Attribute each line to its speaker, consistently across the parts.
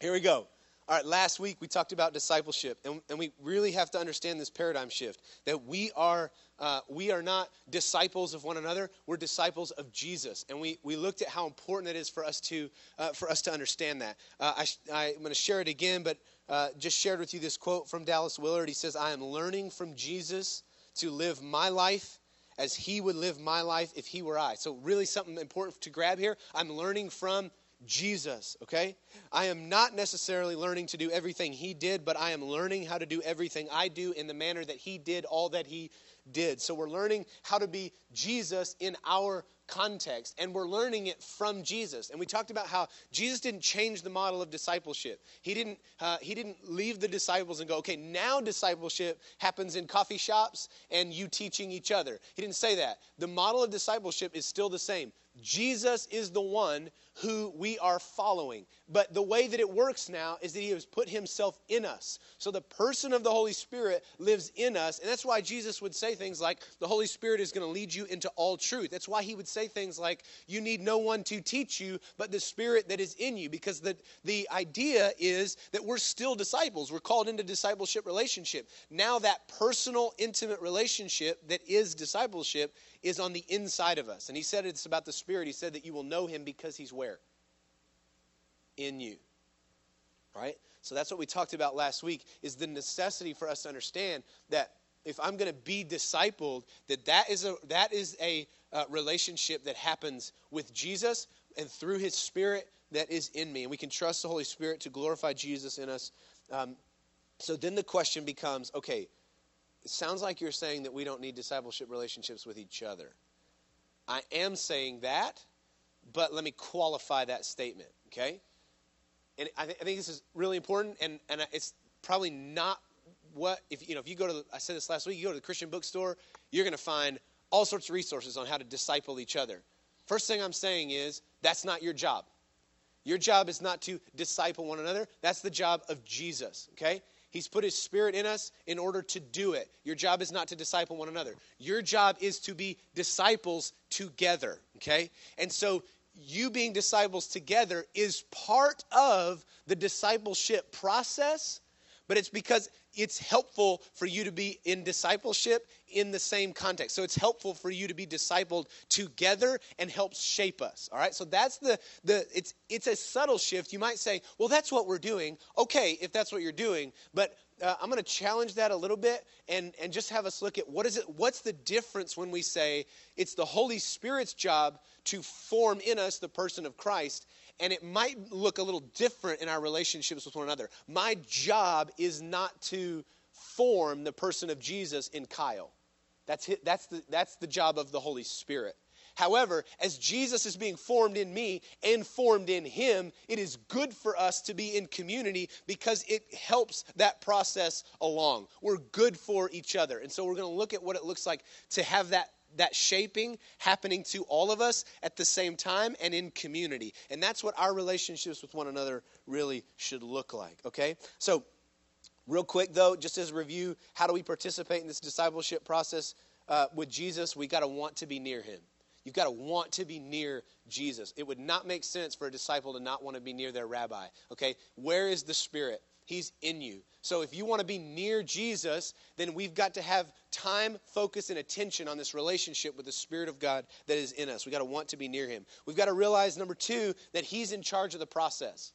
Speaker 1: Here we go. All right, last week we talked about discipleship, and, and we really have to understand this paradigm shift that we are, uh, we are not disciples of one another, we're disciples of Jesus. And we, we looked at how important it is for us to, uh, for us to understand that. Uh, I, am going to share it again, but uh, just shared with you this quote from Dallas Willard. He says, I am learning from Jesus to live my life as he would live my life if he were I. So, really, something important to grab here. I'm learning from Jesus, okay? I am not necessarily learning to do everything he did, but I am learning how to do everything I do in the manner that he did all that he did. So we're learning how to be Jesus in our context and we're learning it from jesus. And we talked about how jesus didn't change the model of discipleship. He didn't uh, he didn't leave the disciples and go okay now discipleship happens in coffee shops and you teaching each other. He didn't say that. The model of discipleship is still the same. Jesus is the one who we are following. But the way that it works now is that he has put himself in us. So the person of the Holy Spirit lives in us. And that's why Jesus would say things like, the Holy Spirit is going to lead you into all truth. That's why he would say things like, you need no one to teach you but the Spirit that is in you. Because the, the idea is that we're still disciples. We're called into discipleship relationship. Now that personal, intimate relationship that is discipleship is on the inside of us. And he said it's about the Spirit. He said that you will know him because he's where? In you. Right? So that's what we talked about last week is the necessity for us to understand that if I'm going to be discipled, that that is a that is a uh, relationship that happens with Jesus and through His Spirit that is in me, and we can trust the Holy Spirit to glorify Jesus in us. Um, so then the question becomes, okay, it sounds like you're saying that we don't need discipleship relationships with each other. I am saying that, but let me qualify that statement, okay? And I, th- I think this is really important, and, and it's probably not what if you know if you go to the, I said this last week you go to the Christian bookstore you're going to find all sorts of resources on how to disciple each other. First thing I'm saying is that's not your job. Your job is not to disciple one another. That's the job of Jesus, okay? He's put his spirit in us in order to do it. Your job is not to disciple one another. Your job is to be disciples together, okay? And so you being disciples together is part of the discipleship process, but it's because it's helpful for you to be in discipleship in the same context. So it's helpful for you to be discipled together and helps shape us. All right? So that's the the it's it's a subtle shift. You might say, "Well, that's what we're doing." Okay, if that's what you're doing, but uh, I'm going to challenge that a little bit and, and just have us look at what is it what's the difference when we say it's the Holy Spirit's job to form in us the person of Christ and it might look a little different in our relationships with one another. My job is not to form the person of Jesus in Kyle. That's, his, that's, the, that's the job of the Holy Spirit. However, as Jesus is being formed in me and formed in him, it is good for us to be in community because it helps that process along. We're good for each other. And so we're going to look at what it looks like to have that that shaping happening to all of us at the same time and in community. And that's what our relationships with one another really should look like, okay? So, real quick though, just as a review, how do we participate in this discipleship process uh, with Jesus? We got to want to be near him. You've got to want to be near Jesus. It would not make sense for a disciple to not want to be near their rabbi, okay? Where is the Spirit? He's in you. So if you want to be near Jesus, then we've got to have time, focus, and attention on this relationship with the Spirit of God that is in us. We've got to want to be near Him. We've got to realize, number two, that He's in charge of the process.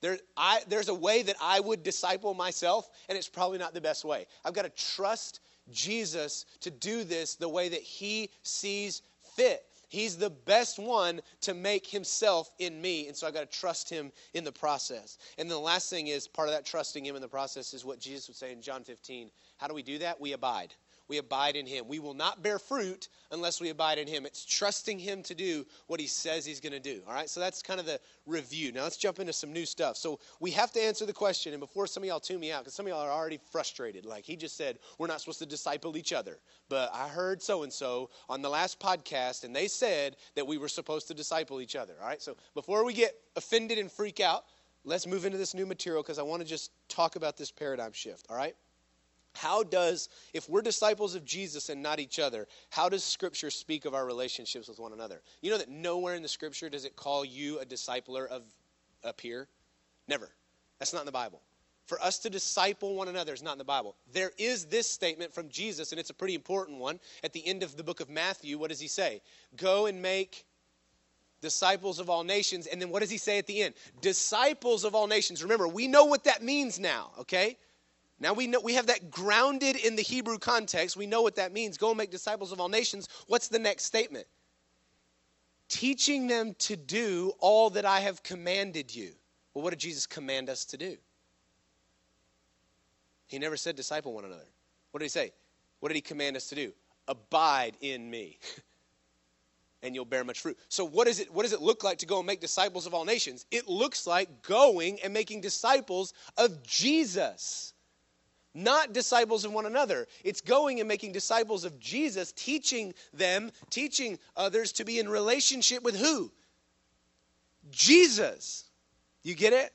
Speaker 1: There, I, there's a way that I would disciple myself, and it's probably not the best way. I've got to trust Jesus to do this the way that He sees fit. He's the best one to make himself in me. And so I got to trust him in the process. And then the last thing is part of that trusting him in the process is what Jesus would say in John 15. How do we do that? We abide we abide in him. We will not bear fruit unless we abide in him. It's trusting him to do what he says he's going to do. All right, so that's kind of the review. Now let's jump into some new stuff. So we have to answer the question, and before some of y'all tune me out, because some of y'all are already frustrated. Like he just said, we're not supposed to disciple each other. But I heard so and so on the last podcast, and they said that we were supposed to disciple each other. All right, so before we get offended and freak out, let's move into this new material because I want to just talk about this paradigm shift. All right. How does, if we're disciples of Jesus and not each other, how does Scripture speak of our relationships with one another? You know that nowhere in the Scripture does it call you a discipler of a peer? Never. That's not in the Bible. For us to disciple one another is not in the Bible. There is this statement from Jesus, and it's a pretty important one. At the end of the book of Matthew, what does he say? Go and make disciples of all nations. And then what does he say at the end? Disciples of all nations. Remember, we know what that means now, okay? Now we know we have that grounded in the Hebrew context. We know what that means. Go and make disciples of all nations. What's the next statement? Teaching them to do all that I have commanded you. Well, what did Jesus command us to do? He never said disciple one another. What did he say? What did he command us to do? Abide in me. and you'll bear much fruit. So what is it what does it look like to go and make disciples of all nations? It looks like going and making disciples of Jesus not disciples of one another. It's going and making disciples of Jesus, teaching them, teaching others to be in relationship with who? Jesus. You get it?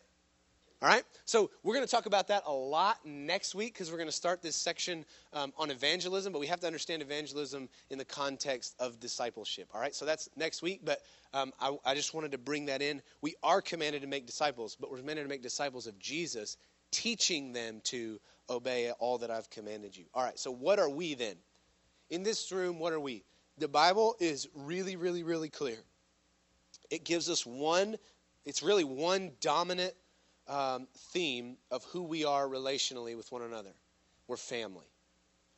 Speaker 1: All right? So we're going to talk about that a lot next week because we're going to start this section um, on evangelism, but we have to understand evangelism in the context of discipleship. All right? So that's next week, but um, I, I just wanted to bring that in. We are commanded to make disciples, but we're commanded to make disciples of Jesus, teaching them to obey all that I've commanded you. All right, so what are we then? In this room, what are we? The Bible is really, really, really clear. It gives us one, it's really one dominant um, theme of who we are relationally with one another. We're family.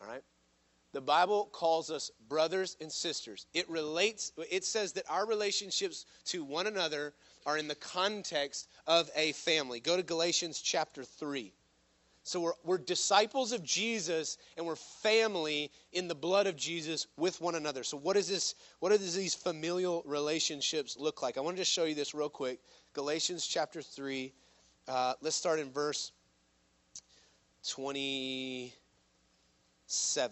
Speaker 1: All right? The Bible calls us brothers and sisters. It relates, it says that our relationships to one another are in the context of a family. Go to Galatians chapter 3. So we're, we're disciples of Jesus and we're family in the blood of Jesus with one another. So what is this? What does these familial relationships look like? I want to just show you this real quick. Galatians chapter 3. Uh, let's start in verse 27.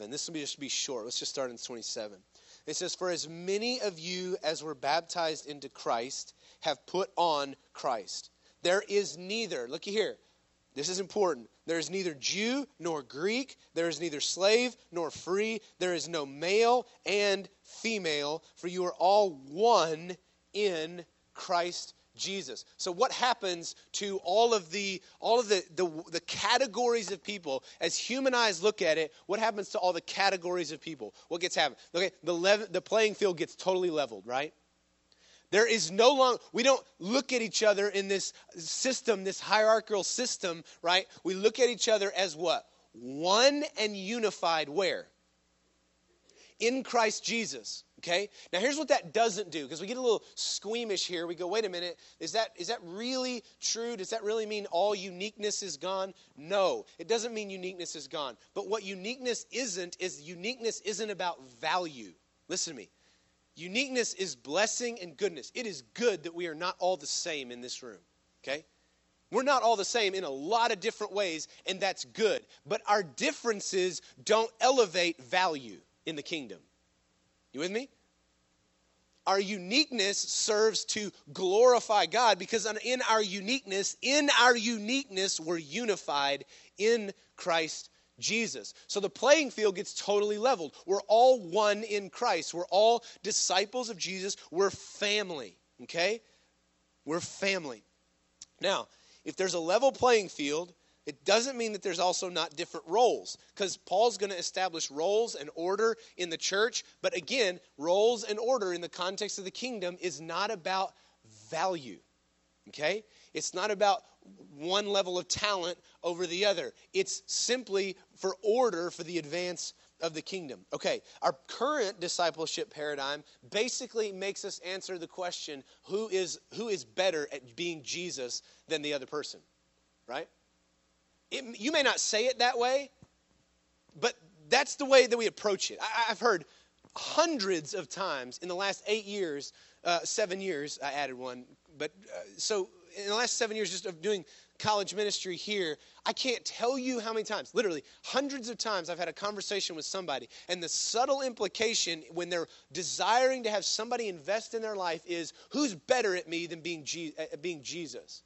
Speaker 1: This will be just be short. Let's just start in 27. It says, For as many of you as were baptized into Christ have put on Christ. There is neither, looky here, this is important. There is neither Jew nor Greek. There is neither slave nor free. There is no male and female, for you are all one in Christ Jesus. So what happens to all of the all of the, the, the categories of people as human eyes look at it? What happens to all the categories of people? What gets happened? Okay, the level, the playing field gets totally leveled, right? There is no longer, we don't look at each other in this system, this hierarchical system, right? We look at each other as what? One and unified where? In Christ Jesus. Okay? Now here's what that doesn't do, because we get a little squeamish here. We go, wait a minute, is that is that really true? Does that really mean all uniqueness is gone? No, it doesn't mean uniqueness is gone. But what uniqueness isn't is uniqueness isn't about value. Listen to me. Uniqueness is blessing and goodness. It is good that we are not all the same in this room, okay? We're not all the same in a lot of different ways, and that's good. But our differences don't elevate value in the kingdom. You with me? Our uniqueness serves to glorify God because in our uniqueness, in our uniqueness, we're unified in Christ Jesus. So the playing field gets totally leveled. We're all one in Christ. We're all disciples of Jesus. We're family, okay? We're family. Now, if there's a level playing field, it doesn't mean that there's also not different roles because Paul's going to establish roles and order in the church. But again, roles and order in the context of the kingdom is not about value. Okay? It's not about one level of talent over the other. It's simply for order for the advance of the kingdom. Okay, our current discipleship paradigm basically makes us answer the question who is who is better at being Jesus than the other person, right? It, you may not say it that way, but that's the way that we approach it. I, have heard hundreds of times in the last eight years, uh, seven years, I added one, but uh, so in the last seven years just of doing college ministry here, I can't tell you how many times, literally hundreds of times, I've had a conversation with somebody. And the subtle implication when they're desiring to have somebody invest in their life is who's better at me than being, Je- at being Jesus?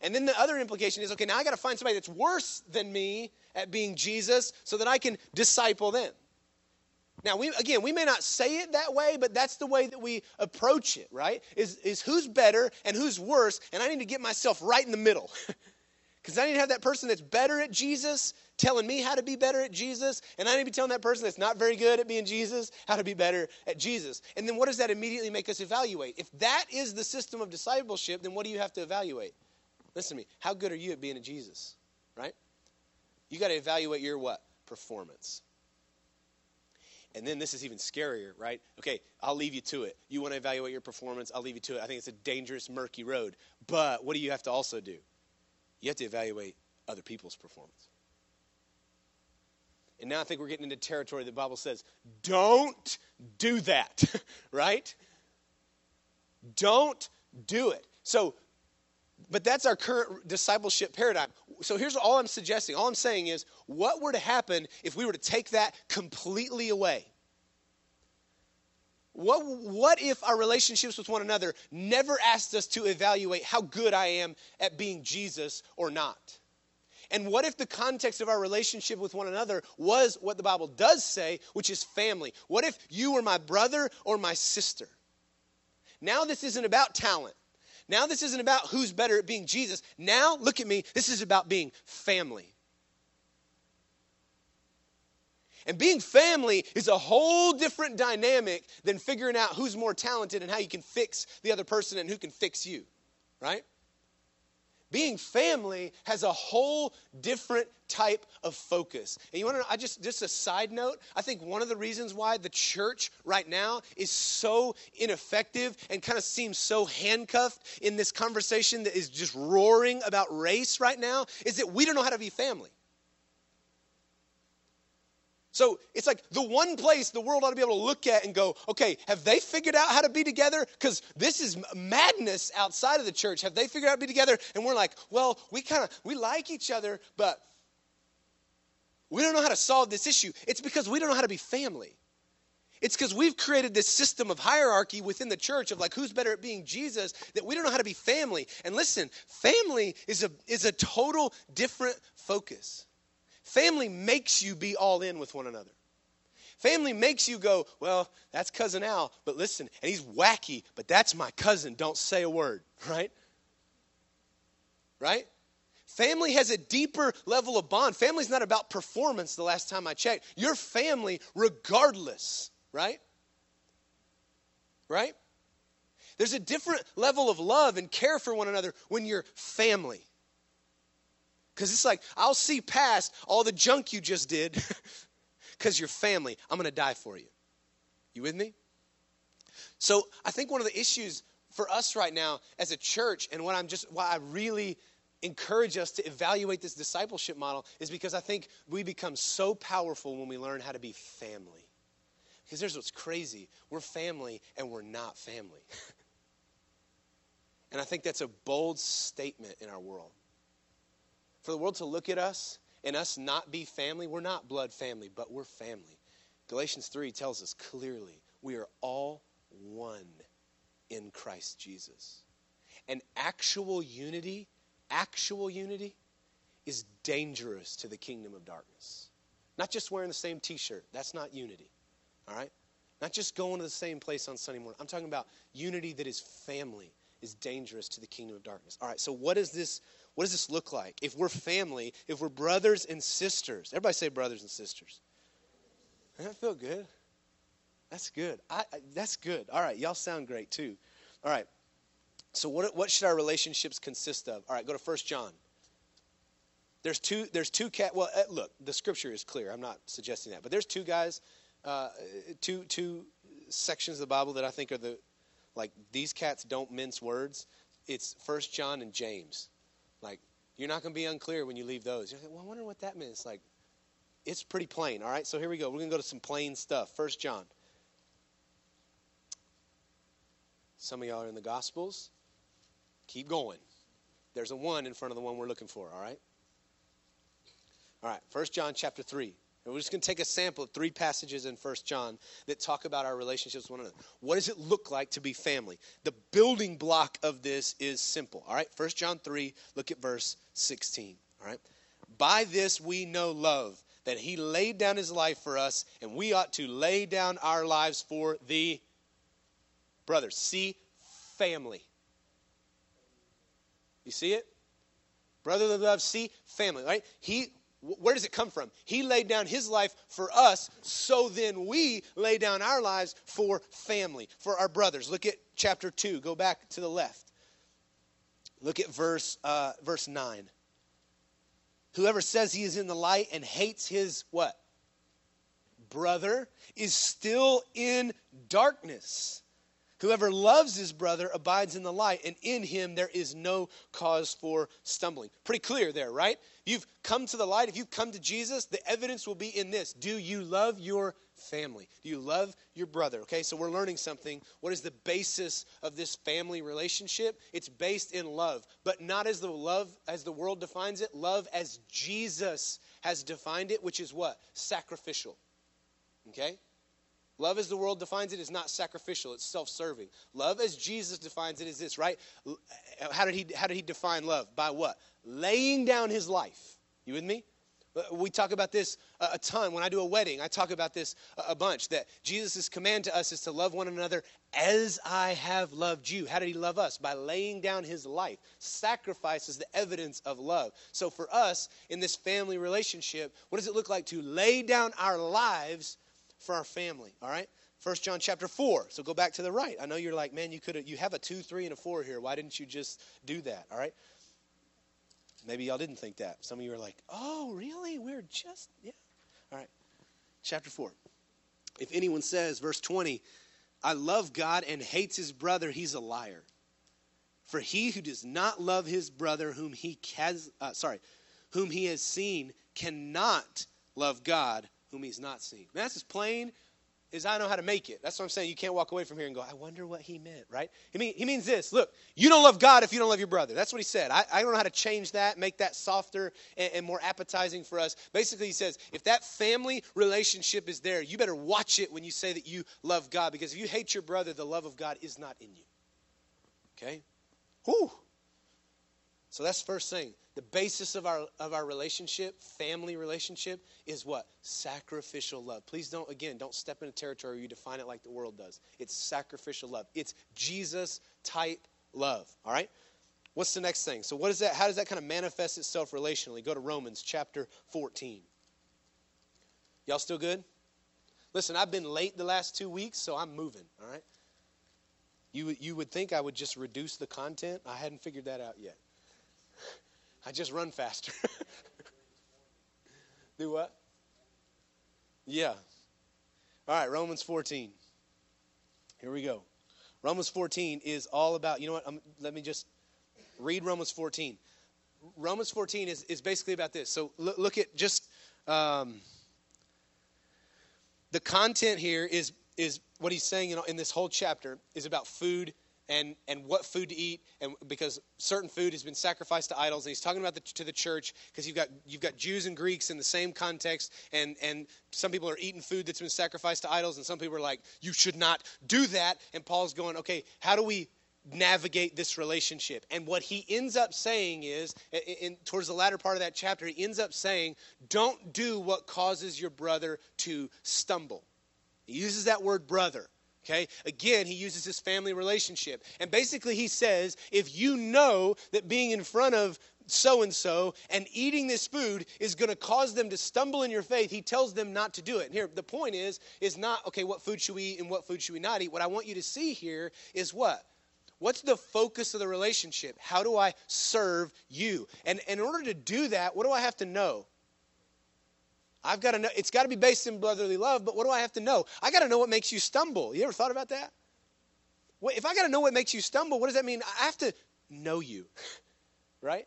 Speaker 1: And then the other implication is okay, now I got to find somebody that's worse than me at being Jesus so that I can disciple them. Now, we, again, we may not say it that way, but that's the way that we approach it, right? Is, is who's better and who's worse, and I need to get myself right in the middle. Because I need to have that person that's better at Jesus telling me how to be better at Jesus, and I need to be telling that person that's not very good at being Jesus how to be better at Jesus. And then what does that immediately make us evaluate? If that is the system of discipleship, then what do you have to evaluate? Listen to me. How good are you at being a Jesus? Right? You got to evaluate your what? Performance. And then this is even scarier, right? Okay, I'll leave you to it. You want to evaluate your performance, I'll leave you to it. I think it's a dangerous, murky road. But what do you have to also do? You have to evaluate other people's performance. And now I think we're getting into territory the Bible says, don't do that, right? Don't do it. So, but that's our current discipleship paradigm. So here's all I'm suggesting. All I'm saying is, what were to happen if we were to take that completely away? What, what if our relationships with one another never asked us to evaluate how good I am at being Jesus or not? And what if the context of our relationship with one another was what the Bible does say, which is family? What if you were my brother or my sister? Now, this isn't about talent. Now, this isn't about who's better at being Jesus. Now, look at me, this is about being family. And being family is a whole different dynamic than figuring out who's more talented and how you can fix the other person and who can fix you, right? Being family has a whole different type of focus. And you want to know, I just just a side note, I think one of the reasons why the church right now is so ineffective and kind of seems so handcuffed in this conversation that is just roaring about race right now is that we don't know how to be family. So it's like the one place the world ought to be able to look at and go, okay, have they figured out how to be together? Because this is madness outside of the church. Have they figured out how to be together? And we're like, well, we kind of we like each other, but we don't know how to solve this issue. It's because we don't know how to be family. It's because we've created this system of hierarchy within the church of like who's better at being Jesus that we don't know how to be family. And listen, family is a is a total different focus. Family makes you be all in with one another. Family makes you go, well, that's cousin Al, but listen, and he's wacky, but that's my cousin. Don't say a word, right? Right? Family has a deeper level of bond. Family's not about performance the last time I checked. Your family, regardless, right? Right? There's a different level of love and care for one another when you're family. Because it's like, I'll see past all the junk you just did because you're family. I'm going to die for you. You with me? So I think one of the issues for us right now as a church, and what I'm just, why I really encourage us to evaluate this discipleship model is because I think we become so powerful when we learn how to be family. Because there's what's crazy we're family and we're not family. and I think that's a bold statement in our world. For the world to look at us and us not be family, we're not blood family, but we're family. Galatians 3 tells us clearly we are all one in Christ Jesus. And actual unity, actual unity, is dangerous to the kingdom of darkness. Not just wearing the same t shirt, that's not unity. All right? Not just going to the same place on Sunday morning. I'm talking about unity that is family is dangerous to the kingdom of darkness. All right, so what does this what does this look like? If we're family, if we're brothers and sisters. Everybody say brothers and sisters. Doesn't that feel good? That's good. I, I, that's good. All right, y'all sound great too. All right. So what what should our relationships consist of? All right, go to First John. There's two there's two cat well uh, look, the scripture is clear. I'm not suggesting that. But there's two guys uh, two two sections of the Bible that I think are the like these cats don't mince words. It's First John and James. Like, you're not going to be unclear when you leave those. You're like, well, I wonder what that means. Like, it's pretty plain, all right? So here we go. We're going to go to some plain stuff. First John. Some of y'all are in the Gospels. Keep going. There's a one in front of the one we're looking for, all right? All right, First John chapter 3. We're just going to take a sample of three passages in First John that talk about our relationships with one another. What does it look like to be family? The building block of this is simple. All right, First John 3, look at verse 16. All right, by this we know love, that he laid down his life for us, and we ought to lay down our lives for the brothers. See, family. You see it? Brotherly love, see, family, right? He where does it come from? He laid down his life for us, so then we lay down our lives for family, for our brothers. Look at chapter 2. Go back to the left. Look at verse, uh, verse 9. Whoever says he is in the light and hates his what? Brother is still in darkness. Whoever loves his brother abides in the light, and in him there is no cause for stumbling. Pretty clear there, right? You've come to the light. If you've come to Jesus, the evidence will be in this. Do you love your family? Do you love your brother? Okay, so we're learning something. What is the basis of this family relationship? It's based in love, but not as the love as the world defines it, love as Jesus has defined it, which is what? Sacrificial. Okay? Love as the world defines it is not sacrificial, it's self-serving. Love as Jesus defines it is this, right? How did he how did he define love? By what? Laying down his life. You with me? Uh, we talk about this a ton. When I do a wedding, I talk about this a bunch that Jesus' command to us is to love one another as I have loved you. How did he love us? By laying down his life. Sacrifice is the evidence of love. So for us in this family relationship, what does it look like to lay down our lives for our family, all right? First John chapter 4. So go back to the right. I know you're like, man, you could you have a 2, 3 and a 4 here. Why didn't you just do that? All right? Maybe y'all didn't think that. Some of you are like, "Oh, really? We're just yeah." All right. Chapter 4. If anyone says verse 20, I love God and hates his brother, he's a liar. For he who does not love his brother whom he has uh, sorry, whom he has seen cannot love God whom he's not seen. And that's as plain as I know how to make it. That's what I'm saying. You can't walk away from here and go, I wonder what he meant, right? He, mean, he means this look, you don't love God if you don't love your brother. That's what he said. I, I don't know how to change that, make that softer and, and more appetizing for us. Basically, he says, if that family relationship is there, you better watch it when you say that you love God, because if you hate your brother, the love of God is not in you. Okay? Whew. So that's the first thing. The basis of our of our relationship, family relationship, is what? Sacrificial love. Please don't again, don't step into territory where you define it like the world does. It's sacrificial love. It's Jesus type love. All right? What's the next thing? So what is that? How does that kind of manifest itself relationally? Go to Romans chapter 14. Y'all still good? Listen, I've been late the last two weeks, so I'm moving, all right? You, you would think I would just reduce the content. I hadn't figured that out yet. I just run faster. Do what? Yeah. All right, Romans 14. Here we go. Romans 14 is all about, you know what? I'm, let me just read Romans 14. Romans 14 is, is basically about this. So look, look at just um, the content here is, is what he's saying in, in this whole chapter is about food and, and what food to eat and because certain food has been sacrificed to idols and he's talking about the, to the church because you've got you've got Jews and Greeks in the same context and and some people are eating food that's been sacrificed to idols and some people are like you should not do that. And Paul's going okay how do we navigate this relationship? And what he ends up saying is in, towards the latter part of that chapter he ends up saying don't do what causes your brother to stumble. He uses that word brother Okay? Again, he uses his family relationship. And basically, he says if you know that being in front of so and so and eating this food is going to cause them to stumble in your faith, he tells them not to do it. And here, the point is, is not, okay, what food should we eat and what food should we not eat? What I want you to see here is what? What's the focus of the relationship? How do I serve you? And, and in order to do that, what do I have to know? I've got to know, it's got to be based in brotherly love, but what do I have to know? I got to know what makes you stumble. You ever thought about that? If I got to know what makes you stumble, what does that mean? I have to know you, right?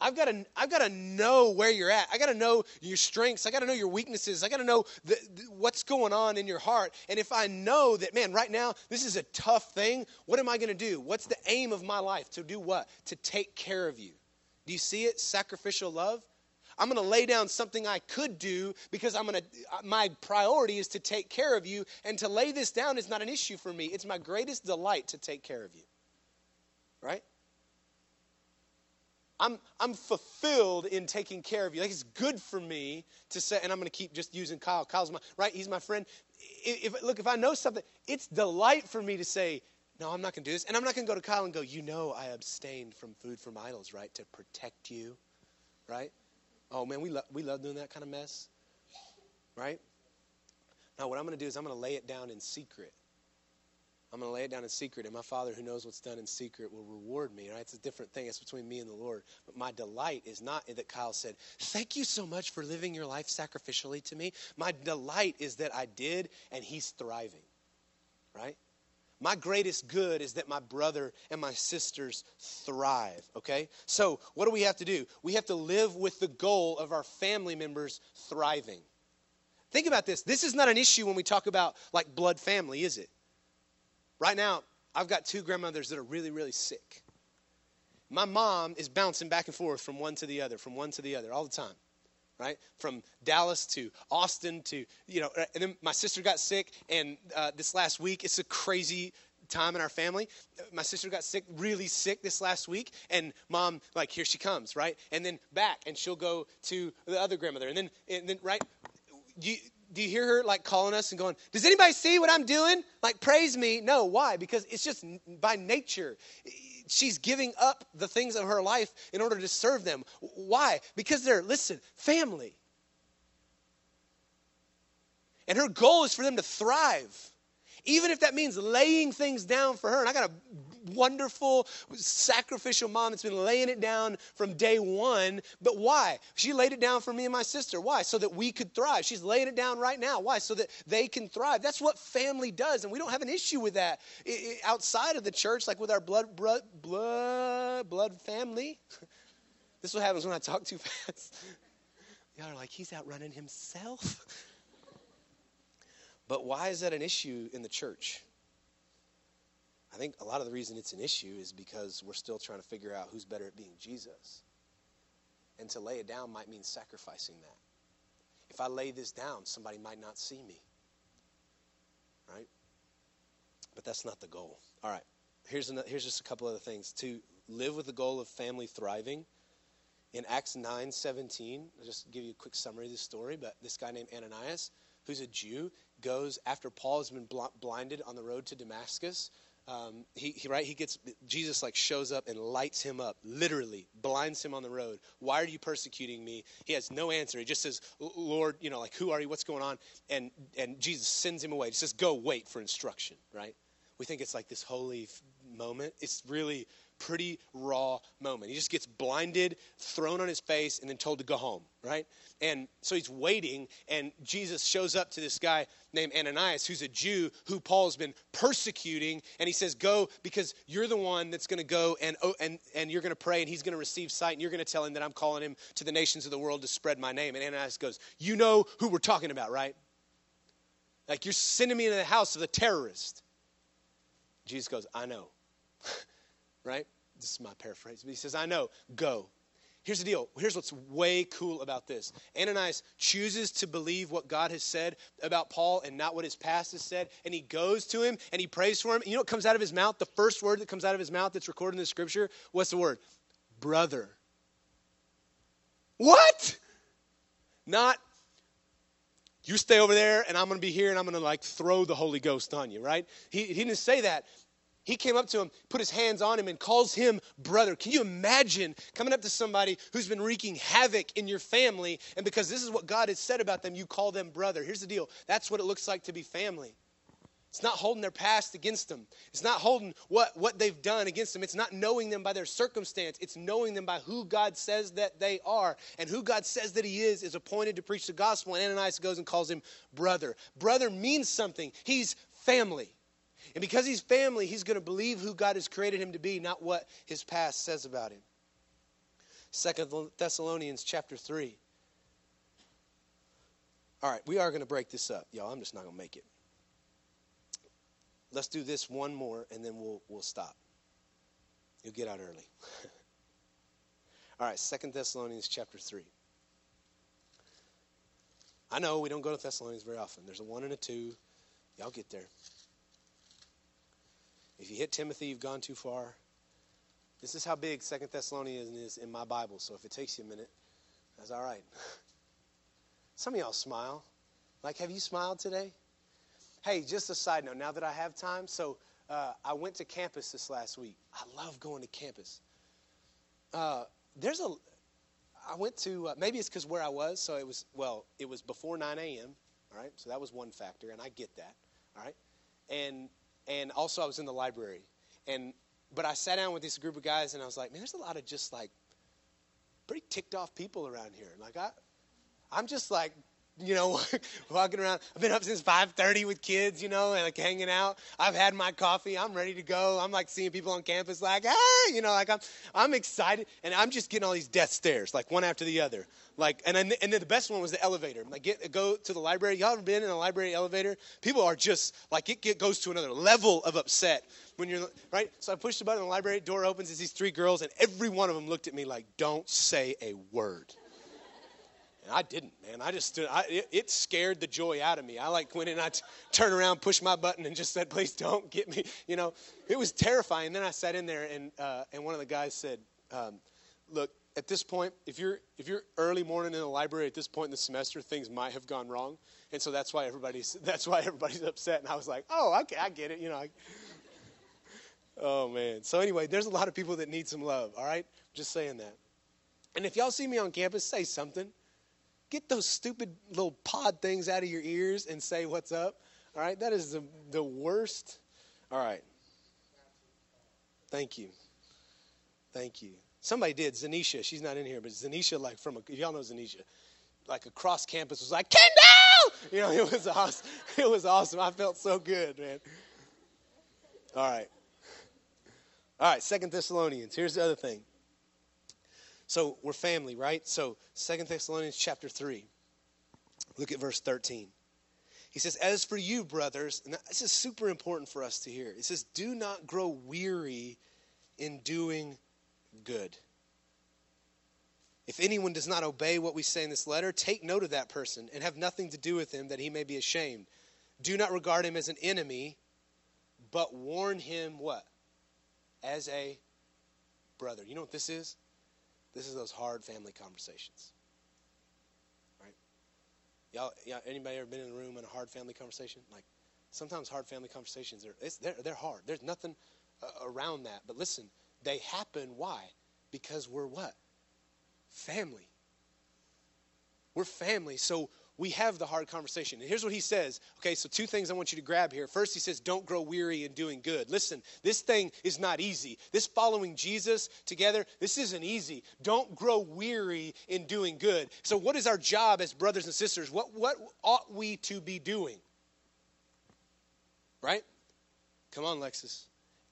Speaker 1: I've got to, I've got to know where you're at. I got to know your strengths. I got to know your weaknesses. I got to know the, the, what's going on in your heart. And if I know that, man, right now, this is a tough thing, what am I going to do? What's the aim of my life? To do what? To take care of you. Do you see it? Sacrificial love. I'm going to lay down something I could do because I'm going to my priority is to take care of you and to lay this down is not an issue for me. It's my greatest delight to take care of you. Right? I'm, I'm fulfilled in taking care of you. Like it's good for me to say, and I'm going to keep just using Kyle. Kyle's my, right? He's my friend. If, look, if I know something, it's delight for me to say, no, I'm not going to do this. And I'm not going to go to Kyle and go, you know, I abstained from food from idols, right? To protect you, right? Oh, man, we, lo- we love doing that kind of mess, right? Now, what I'm going to do is I'm going to lay it down in secret. I'm going to lay it down in secret, and my Father who knows what's done in secret will reward me. Right? It's a different thing. It's between me and the Lord. But my delight is not that Kyle said, Thank you so much for living your life sacrificially to me. My delight is that I did, and he's thriving. Right? My greatest good is that my brother and my sisters thrive, okay? So, what do we have to do? We have to live with the goal of our family members thriving. Think about this. This is not an issue when we talk about like blood family, is it? Right now, I've got two grandmothers that are really, really sick. My mom is bouncing back and forth from one to the other, from one to the other all the time, right? From Dallas to Austin to, you know, and then my sister got sick, and uh, this last week, it's a crazy time in our family. My sister got sick, really sick this last week, and mom, like, here she comes, right? And then back, and she'll go to the other grandmother, and then, and then right? You, do you hear her like calling us and going, Does anybody see what I'm doing? Like, praise me. No, why? Because it's just by nature. She's giving up the things of her life in order to serve them. Why? Because they're, listen, family. And her goal is for them to thrive even if that means laying things down for her. And I got a wonderful, sacrificial mom that's been laying it down from day one. But why? She laid it down for me and my sister. Why? So that we could thrive. She's laying it down right now. Why? So that they can thrive. That's what family does. And we don't have an issue with that outside of the church, like with our blood, blood, blood, blood family. this is what happens when I talk too fast. Y'all are like, he's outrunning himself. But why is that an issue in the church? I think a lot of the reason it's an issue is because we're still trying to figure out who's better at being Jesus. And to lay it down might mean sacrificing that. If I lay this down, somebody might not see me. Right? But that's not the goal. All right. Here's, another, here's just a couple other things. To live with the goal of family thriving, in Acts 9 17, I'll just give you a quick summary of the story, but this guy named Ananias, who's a Jew, goes after Paul has been blinded on the road to Damascus. Um, he, he, right he gets jesus like shows up and lights him up literally blinds him on the road. Why are you persecuting me? He has no answer. He just says lord you know like who are you? What's going on? And and jesus sends him away. He says go wait for instruction right? We think it's like this holy moment. It's really pretty raw moment. He just gets blinded, thrown on his face, and then told to go home, right? And so he's waiting, and Jesus shows up to this guy named Ananias, who's a Jew who Paul's been persecuting, and he says, Go because you're the one that's going to go and, oh, and, and you're going to pray, and he's going to receive sight, and you're going to tell him that I'm calling him to the nations of the world to spread my name. And Ananias goes, You know who we're talking about, right? Like, you're sending me into the house of the terrorist. Jesus goes, I know. right? This is my paraphrase. But he says, I know, go. Here's the deal. Here's what's way cool about this. Ananias chooses to believe what God has said about Paul and not what his past has said. And he goes to him and he prays for him. you know what comes out of his mouth? The first word that comes out of his mouth that's recorded in the scripture? What's the word? Brother. What? Not you stay over there and I'm going to be here and I'm going to like throw the Holy Ghost on you, right? He, he didn't say that. He came up to him, put his hands on him, and calls him brother. Can you imagine coming up to somebody who's been wreaking havoc in your family, and because this is what God has said about them, you call them brother? Here's the deal that's what it looks like to be family. It's not holding their past against them. It's not holding what, what they've done against them. It's not knowing them by their circumstance. It's knowing them by who God says that they are. And who God says that He is is appointed to preach the gospel. And Ananias goes and calls him brother. Brother means something, he's family. And because he's family, he's going to believe who God has created him to be, not what his past says about him. Second Thessalonians chapter 3. All right, we are going to break this up, y'all. I'm just not going to make it. Let's do this one more and then we'll we'll stop. You'll get out early. All right, Second Thessalonians chapter 3. I know we don't go to Thessalonians very often. There's a 1 and a 2. Y'all get there. If you hit Timothy, you've gone too far. This is how big Second Thessalonians is in my Bible. So if it takes you a minute, that's all right. Some of y'all smile. Like, have you smiled today? Hey, just a side note. Now that I have time, so uh, I went to campus this last week. I love going to campus. Uh, there's a. I went to uh, maybe it's because where I was, so it was well, it was before 9 a.m. All right, so that was one factor, and I get that. All right, and and also I was in the library, and but I sat down with this group of guys, and I was like, man, there's a lot of just like pretty ticked off people around here. And like I, I'm just like you know, walking around. I've been up since 5:30 with kids, you know, and like hanging out. I've had my coffee. I'm ready to go. I'm like seeing people on campus, like, ah, you know, like I'm, I'm excited, and I'm just getting all these death stares, like one after the other. Like, and then, and then the best one was the elevator. Like, get go to the library. Y'all ever been in a library elevator? People are just like it, it goes to another level of upset when you're right. So I pushed the button, the library door opens. It's these three girls, and every one of them looked at me like, "Don't say a word." And I didn't, man. I just stood. I, it, it, scared the joy out of me. I like went in, I t- turned around, pushed my button, and just said, "Please don't get me." You know, it was terrifying. And then I sat in there, and uh, and one of the guys said, um, "Look, at this point, if you're if you're early morning in the library at this point in the semester, things might have gone wrong, and so that's why everybody's that's why everybody's upset." And I was like, "Oh, okay, I get it." You know. I, oh man. So anyway, there's a lot of people that need some love. All right, just saying that. And if y'all see me on campus, say something. Get those stupid little pod things out of your ears and say what's up. All right, that is the, the worst. All right. Thank you. Thank you. Somebody did. Zanisha, she's not in here, but Zanisha, like from a, y'all know Zanisha, like across campus was like, Kendall! You know, it was awesome. It was awesome. I felt so good, man. All right. All right, Second Thessalonians. Here's the other thing. So we're family, right? So Second Thessalonians chapter 3. Look at verse 13. He says, As for you, brothers, and this is super important for us to hear. It says, Do not grow weary in doing good. If anyone does not obey what we say in this letter, take note of that person and have nothing to do with him that he may be ashamed. Do not regard him as an enemy, but warn him what? As a brother. You know what this is? This is those hard family conversations. Right? Y'all, yeah, anybody ever been in a room in a hard family conversation? Like, sometimes hard family conversations are they're, they're hard. There's nothing uh, around that. But listen, they happen. Why? Because we're what? Family. We're family. So we have the hard conversation. And here's what he says. Okay, so two things I want you to grab here. First, he says, don't grow weary in doing good. Listen, this thing is not easy. This following Jesus together, this isn't easy. Don't grow weary in doing good. So, what is our job as brothers and sisters? What, what ought we to be doing? Right? Come on, Lexus.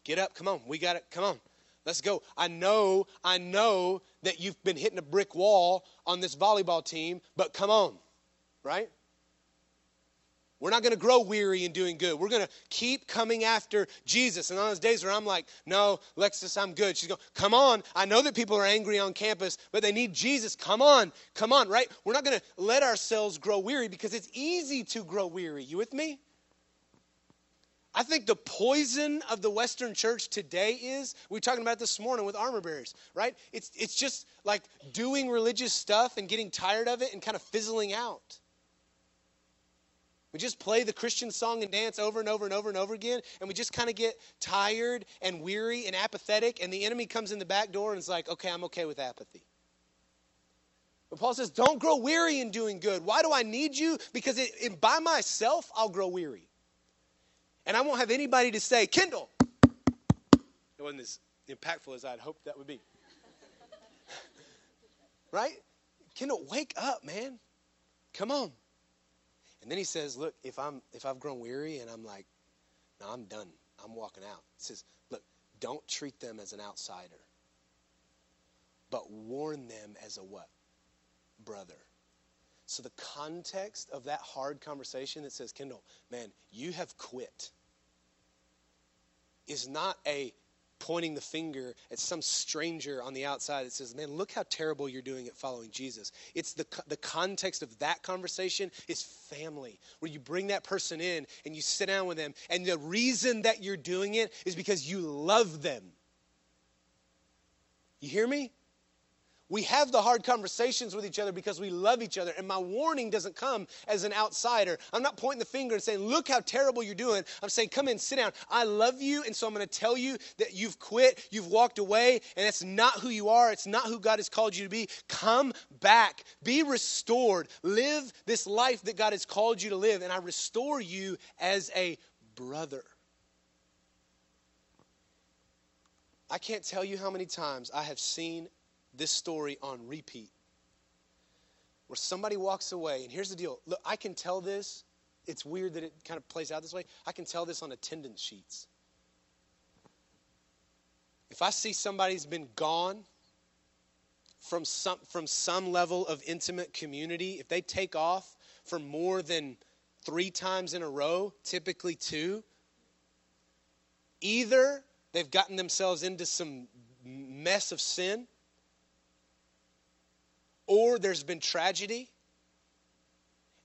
Speaker 1: Get up. Come on. We got it. Come on. Let's go. I know, I know that you've been hitting a brick wall on this volleyball team, but come on right? We're not going to grow weary in doing good. We're going to keep coming after Jesus. And on those days where I'm like, no, Lexus, I'm good. She's going, come on. I know that people are angry on campus, but they need Jesus. Come on. Come on, right? We're not going to let ourselves grow weary because it's easy to grow weary. You with me? I think the poison of the Western church today is, we were talking about this morning with armor bearers, right? It's, it's just like doing religious stuff and getting tired of it and kind of fizzling out. We just play the Christian song and dance over and over and over and over again, and we just kind of get tired and weary and apathetic, and the enemy comes in the back door and is like, okay, I'm okay with apathy. But Paul says, don't grow weary in doing good. Why do I need you? Because it, it, by myself, I'll grow weary. And I won't have anybody to say, Kendall. It wasn't as impactful as I'd hoped that would be. right? Kendall, wake up, man. Come on. And then he says, Look, if I'm if I've grown weary and I'm like, no, I'm done. I'm walking out. He says, Look, don't treat them as an outsider. But warn them as a what? Brother. So the context of that hard conversation that says, Kendall, man, you have quit is not a pointing the finger at some stranger on the outside that says, Man, look how terrible you're doing at following Jesus. It's the, the context of that conversation is family, where you bring that person in and you sit down with them. And the reason that you're doing it is because you love them. You hear me? We have the hard conversations with each other because we love each other. And my warning doesn't come as an outsider. I'm not pointing the finger and saying, look how terrible you're doing. I'm saying, come in, sit down. I love you. And so I'm going to tell you that you've quit, you've walked away, and that's not who you are. It's not who God has called you to be. Come back, be restored, live this life that God has called you to live. And I restore you as a brother. I can't tell you how many times I have seen this story on repeat. Where somebody walks away, and here's the deal. Look, I can tell this. It's weird that it kind of plays out this way. I can tell this on attendance sheets. If I see somebody's been gone from some, from some level of intimate community, if they take off for more than three times in a row, typically two, either they've gotten themselves into some mess of sin or there's been tragedy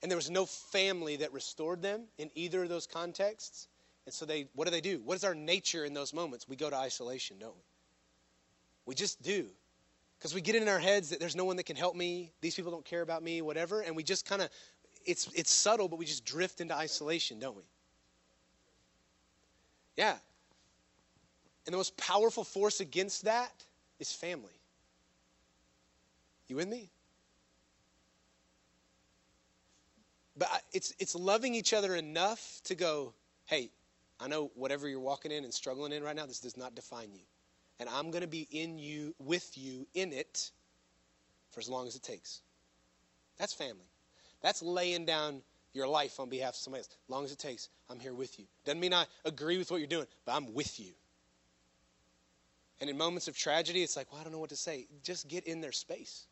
Speaker 1: and there was no family that restored them in either of those contexts. And so they what do they do? What is our nature in those moments? We go to isolation, don't we? We just do. Because we get in our heads that there's no one that can help me, these people don't care about me, whatever, and we just kind of it's it's subtle, but we just drift into isolation, don't we? Yeah. And the most powerful force against that is family. You with me? But it's, it's loving each other enough to go, hey, I know whatever you're walking in and struggling in right now, this does not define you. And I'm going to be in you, with you, in it for as long as it takes. That's family. That's laying down your life on behalf of somebody else. As long as it takes, I'm here with you. Doesn't mean I agree with what you're doing, but I'm with you. And in moments of tragedy, it's like, well, I don't know what to say. Just get in their space.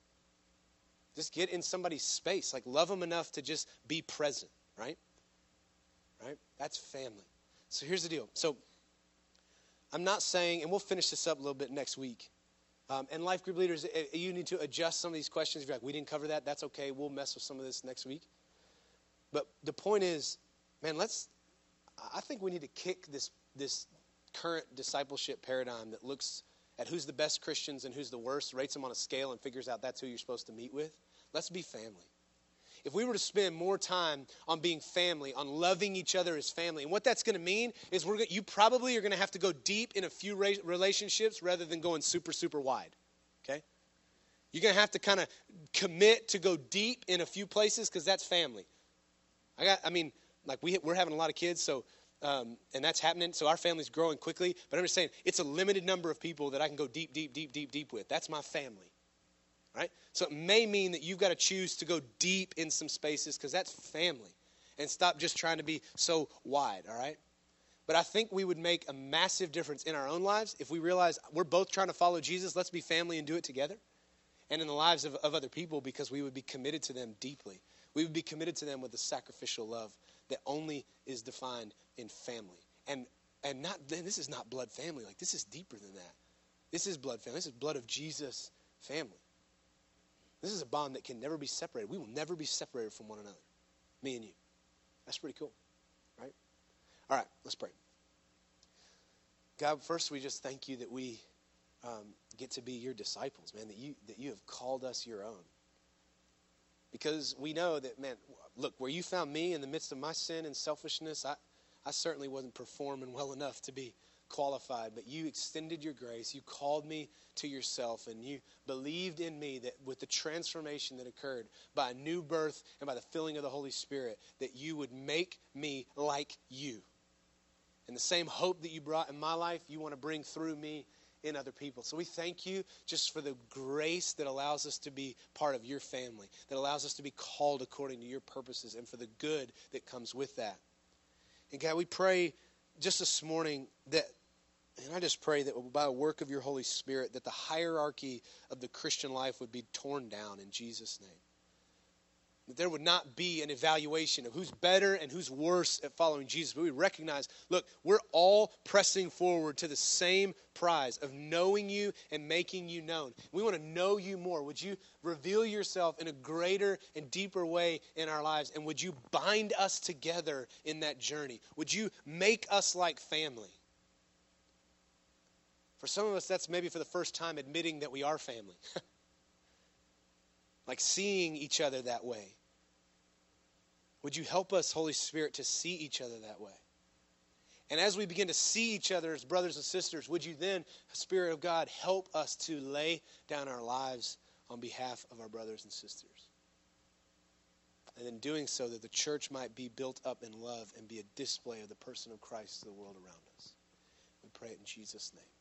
Speaker 1: Just get in somebody's space. Like, love them enough to just be present, right? Right? That's family. So here's the deal. So I'm not saying, and we'll finish this up a little bit next week. Um, and life group leaders, eh, eh, you need to adjust some of these questions. If you're like, we didn't cover that, that's okay. We'll mess with some of this next week. But the point is, man, let's. I think we need to kick this this current discipleship paradigm that looks at who's the best Christians and who's the worst, rates them on a scale, and figures out that's who you're supposed to meet with. Let's be family. If we were to spend more time on being family, on loving each other as family, and what that's going to mean is we're you probably are going to have to go deep in a few relationships rather than going super super wide. Okay? You're going to have to kind of commit to go deep in a few places because that's family. I got, I mean, like we we're having a lot of kids, so um, and that's happening. So our family's growing quickly. But I'm just saying, it's a limited number of people that I can go deep, deep, deep, deep, deep with. That's my family. Right? So it may mean that you've got to choose to go deep in some spaces because that's family. And stop just trying to be so wide, all right? But I think we would make a massive difference in our own lives if we realize we're both trying to follow Jesus. Let's be family and do it together. And in the lives of, of other people because we would be committed to them deeply. We would be committed to them with a sacrificial love that only is defined in family. And and not this is not blood family. Like this is deeper than that. This is blood family. This is blood of Jesus family. This is a bond that can never be separated. We will never be separated from one another. Me and you. That's pretty cool. Right? All right, let's pray. God, first we just thank you that we um, get to be your disciples, man, that you that you have called us your own. Because we know that, man, look, where you found me in the midst of my sin and selfishness, I, I certainly wasn't performing well enough to be qualified, but you extended your grace. You called me to yourself, and you believed in me that with the transformation that occurred by a new birth and by the filling of the Holy Spirit, that you would make me like you. And the same hope that you brought in my life, you want to bring through me in other people. So we thank you just for the grace that allows us to be part of your family, that allows us to be called according to your purposes, and for the good that comes with that. And God, we pray just this morning that, and I just pray that by a work of your Holy Spirit, that the hierarchy of the Christian life would be torn down in Jesus' name. That there would not be an evaluation of who's better and who's worse at following Jesus, but we recognize look, we're all pressing forward to the same prize of knowing you and making you known. We want to know you more. Would you reveal yourself in a greater and deeper way in our lives? And would you bind us together in that journey? Would you make us like family? For some of us, that's maybe for the first time admitting that we are family. like seeing each other that way. Would you help us, Holy Spirit, to see each other that way? And as we begin to see each other as brothers and sisters, would you then, Spirit of God, help us to lay down our lives on behalf of our brothers and sisters? And in doing so, that the church might be built up in love and be a display of the person of Christ to the world around us. We pray it in Jesus' name.